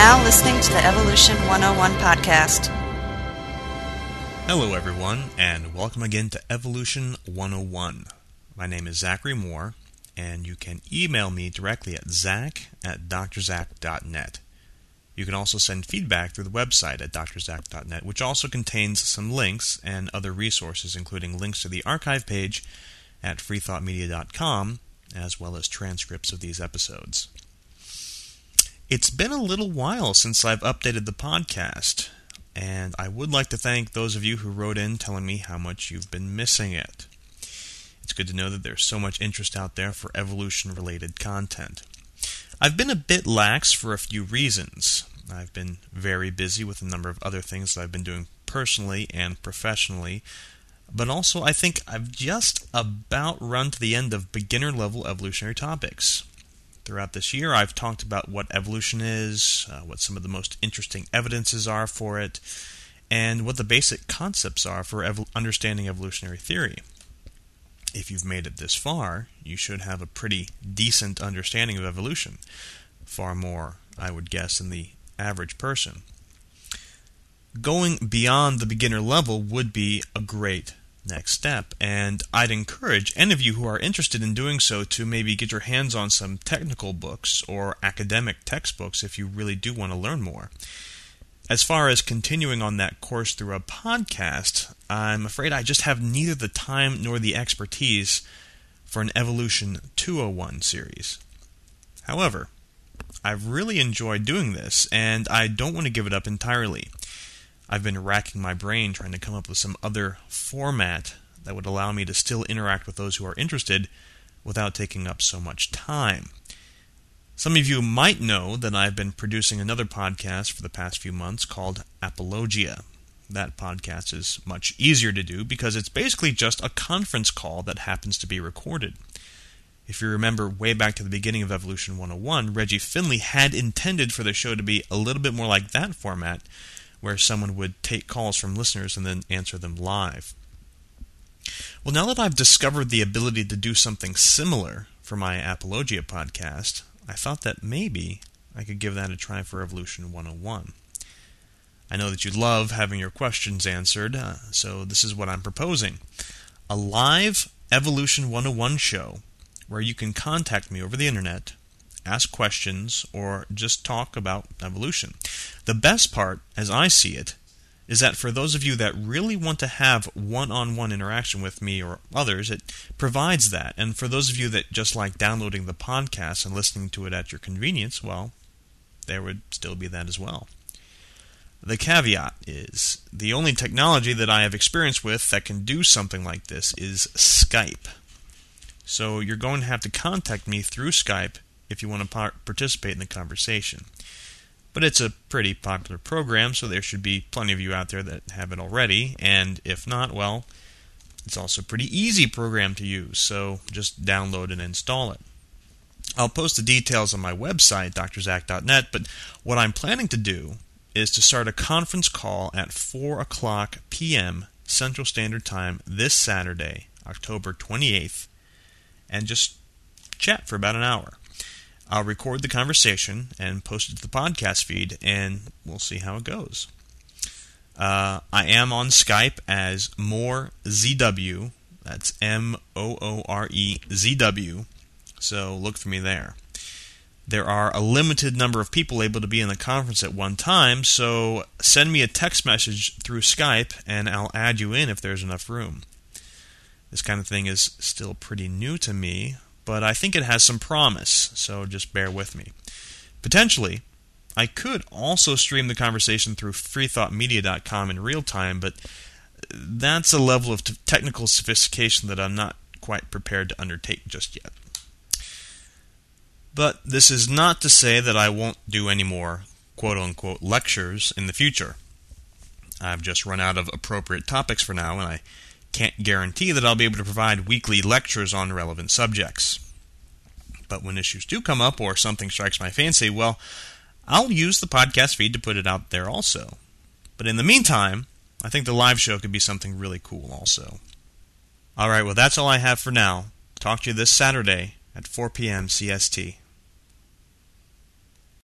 listening to the Evolution 101 podcast. Hello, everyone, and welcome again to Evolution 101. My name is Zachary Moore, and you can email me directly at zach at drzach.net. You can also send feedback through the website at drzach.net, which also contains some links and other resources, including links to the archive page at freethoughtmedia.com, as well as transcripts of these episodes. It's been a little while since I've updated the podcast, and I would like to thank those of you who wrote in telling me how much you've been missing it. It's good to know that there's so much interest out there for evolution related content. I've been a bit lax for a few reasons. I've been very busy with a number of other things that I've been doing personally and professionally, but also I think I've just about run to the end of beginner level evolutionary topics. Throughout this year, I've talked about what evolution is, uh, what some of the most interesting evidences are for it, and what the basic concepts are for ev- understanding evolutionary theory. If you've made it this far, you should have a pretty decent understanding of evolution. Far more, I would guess, than the average person. Going beyond the beginner level would be a great next step. And I'd encourage any of you who are interested in doing so to maybe get your hands on some technical books or academic textbooks if you really do want to learn more. As far as continuing on that course through a podcast, I'm afraid I just have neither the time nor the expertise for an Evolution 201 series. However, I've really enjoyed doing this, and I don't want to give it up entirely. I've been racking my brain trying to come up with some other format that would allow me to still interact with those who are interested without taking up so much time. Some of you might know that I've been producing another podcast for the past few months called Apologia. That podcast is much easier to do because it's basically just a conference call that happens to be recorded. If you remember way back to the beginning of Evolution 101, Reggie Finley had intended for the show to be a little bit more like that format, where someone would take calls from listeners and then answer them live. Well, now that I've discovered the ability to do something similar for my Apologia podcast, I thought that maybe I could give that a try for Evolution 101. I know that you love having your questions answered, uh, so this is what I'm proposing a live Evolution 101 show where you can contact me over the internet ask questions, or just talk about evolution. The best part, as I see it, is that for those of you that really want to have one on one interaction with me or others, it provides that. And for those of you that just like downloading the podcast and listening to it at your convenience, well, there would still be that as well. The caveat is the only technology that I have experience with that can do something like this is Skype. So you're going to have to contact me through Skype if you want to par- participate in the conversation. But it's a pretty popular program, so there should be plenty of you out there that have it already, and if not, well, it's also a pretty easy program to use, so just download and install it. I'll post the details on my website, drzach.net, but what I'm planning to do is to start a conference call at 4 o'clock p.m. Central Standard Time this Saturday, October 28th, and just chat for about an hour. I'll record the conversation and post it to the podcast feed, and we'll see how it goes. Uh, I am on Skype as Moore ZW. That's M O O R E Z W. So look for me there. There are a limited number of people able to be in the conference at one time, so send me a text message through Skype and I'll add you in if there's enough room. This kind of thing is still pretty new to me, but I think it has some promise, so just bear with me. Potentially, I could also stream the conversation through freethoughtmedia.com in real time, but that's a level of t- technical sophistication that I'm not quite prepared to undertake just yet. But this is not to say that I won't do any more quote unquote lectures in the future. I've just run out of appropriate topics for now, and I can't guarantee that I'll be able to provide weekly lectures on relevant subjects. But when issues do come up or something strikes my fancy, well, I'll use the podcast feed to put it out there also. But in the meantime, I think the live show could be something really cool also. All right, well, that's all I have for now. Talk to you this Saturday at 4 p.m. CST.